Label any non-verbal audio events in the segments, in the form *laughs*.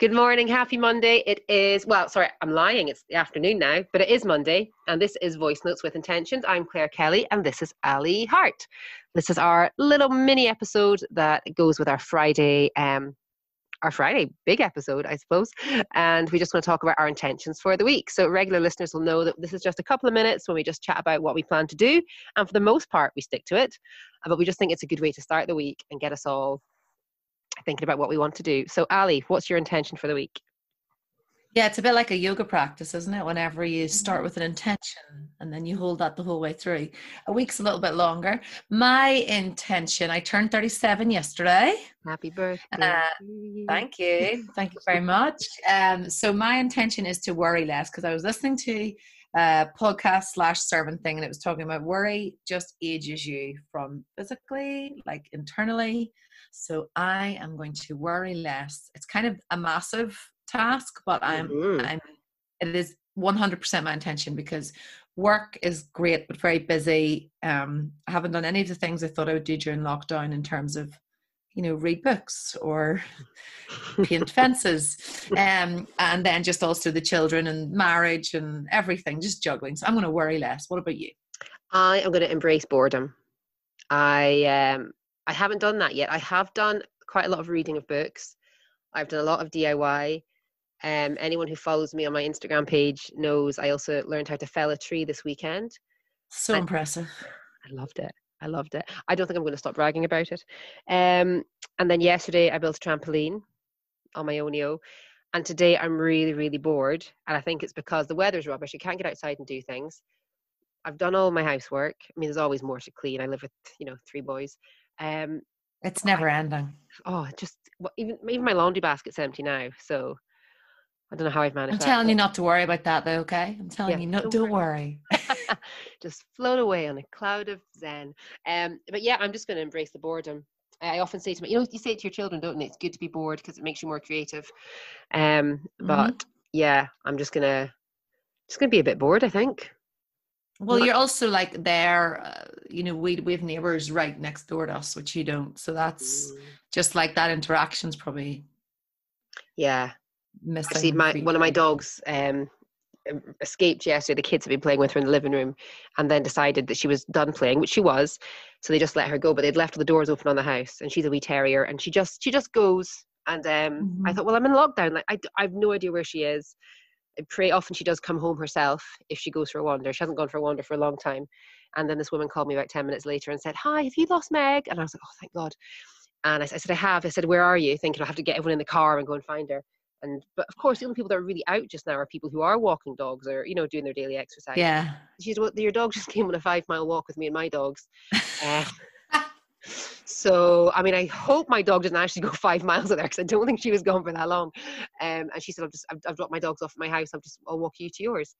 Good morning, happy Monday. It is, well, sorry, I'm lying. It's the afternoon now, but it is Monday, and this is Voice Notes with Intentions. I'm Claire Kelly, and this is Ali Hart. This is our little mini episode that goes with our Friday, um, our Friday big episode, I suppose. And we just want to talk about our intentions for the week. So regular listeners will know that this is just a couple of minutes when we just chat about what we plan to do, and for the most part, we stick to it. But we just think it's a good way to start the week and get us all thinking about what we want to do. So, Ali, what's your intention for the week? Yeah, it's a bit like a yoga practice, isn't it? Whenever you start mm-hmm. with an intention and then you hold that the whole way through. A week's a little bit longer. My intention, I turned 37 yesterday. Happy birthday. Uh, thank you. Thank you very *laughs* much. Um, so, my intention is to worry less because I was listening to a podcast slash servant thing and it was talking about worry just ages you from physically, like internally, so I am going to worry less. It's kind of a massive task, but I'm mm-hmm. I'm it is 100% my intention because work is great but very busy. Um, I haven't done any of the things I thought I would do during lockdown in terms of you know read books or *laughs* paint fences um, and then just also the children and marriage and everything just juggling so i'm going to worry less what about you i am going to embrace boredom i um I haven't done that yet. I have done quite a lot of reading of books. I've done a lot of DIY. Um, anyone who follows me on my Instagram page knows I also learned how to fell a tree this weekend. So and impressive. I loved it. I loved it. I don't think I'm going to stop bragging about it. Um, and then yesterday I built a trampoline on my Onio. And today I'm really, really bored. And I think it's because the weather's rubbish. You can't get outside and do things. I've done all my housework. I mean, there's always more to clean. I live with, you know, three boys. Um, it's never I, ending. Oh, just well, even even my laundry basket's empty now. So I don't know how I've managed. I'm telling but, you not to worry about that, though. Okay, I'm telling yeah, you, no, don't, don't worry. worry. *laughs* *laughs* just float away on a cloud of zen. Um, but yeah, I'm just going to embrace the boredom. I often say to me, you know, you say to your children, don't you? It's good to be bored because it makes you more creative. Um, but mm-hmm. yeah, I'm just gonna just gonna be a bit bored. I think. Well, you're also like there, uh, you know, we we have neighbors right next door to us, which you don't. So that's mm. just like that interaction's probably. Yeah. Missing. See, my one of my dogs um, escaped yesterday. The kids had been playing with her in the living room, and then decided that she was done playing, which she was. So they just let her go, but they'd left the doors open on the house, and she's a wee terrier, and she just she just goes. And um, mm-hmm. I thought, well, I'm in lockdown. Like I, I have no idea where she is pretty often she does come home herself if she goes for a wander. She hasn't gone for a wander for a long time. And then this woman called me about 10 minutes later and said, Hi, have you lost Meg? And I was like, Oh, thank God. And I, I said, I have. I said, Where are you? Thinking I'll have to get everyone in the car and go and find her. And but of course, the only people that are really out just now are people who are walking dogs or you know doing their daily exercise. Yeah. She said, "Well, your dog just *laughs* came on a five mile walk with me and my dogs." uh, *laughs* so, I mean, I hope my dog didn't actually go *laughs* five miles with her because I don't think she was gone for that long. Um, and she said, I've just, I've, I've dropped my dogs off at my house. I'll just, I'll walk you to yours.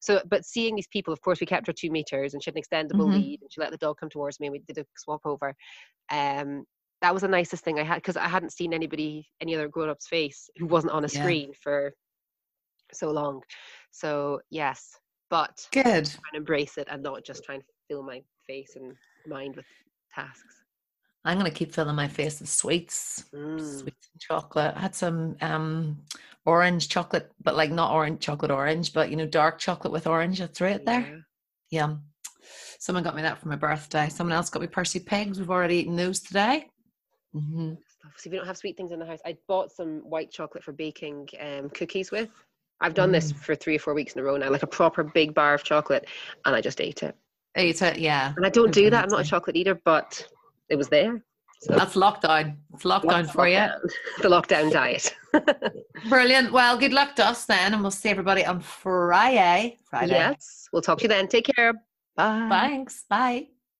So, but seeing these people, of course, we kept her two meters and she had an extendable mm-hmm. lead and she let the dog come towards me and we did a swap over. Um, that was the nicest thing I had because I hadn't seen anybody, any other grown up's face who wasn't on a yeah. screen for so long. So, yes, but good. And embrace it and not just try and fill my face and mind with tasks. I'm going to keep filling my face with sweets, mm. sweets and chocolate. I had some um, orange chocolate, but like not orange chocolate orange, but you know, dark chocolate with orange. That's right yeah. there. Yum. Someone got me that for my birthday. Someone else got me Percy pigs. We've already eaten those today. Mm-hmm. So if you don't have sweet things in the house, I bought some white chocolate for baking um, cookies with. I've done mm. this for three or four weeks in a row now, like a proper big bar of chocolate, and I just ate it. Ate it, yeah. And I don't do that. I'm not a chocolate eater, but it was there. So that's lockdown. It's lockdown for lockdown? you. *laughs* the lockdown diet. *laughs* Brilliant. Well, good luck to us then, and we'll see everybody on Friday. Friday. Yes. We'll talk to you then. Take care. Bye. Thanks. Bye.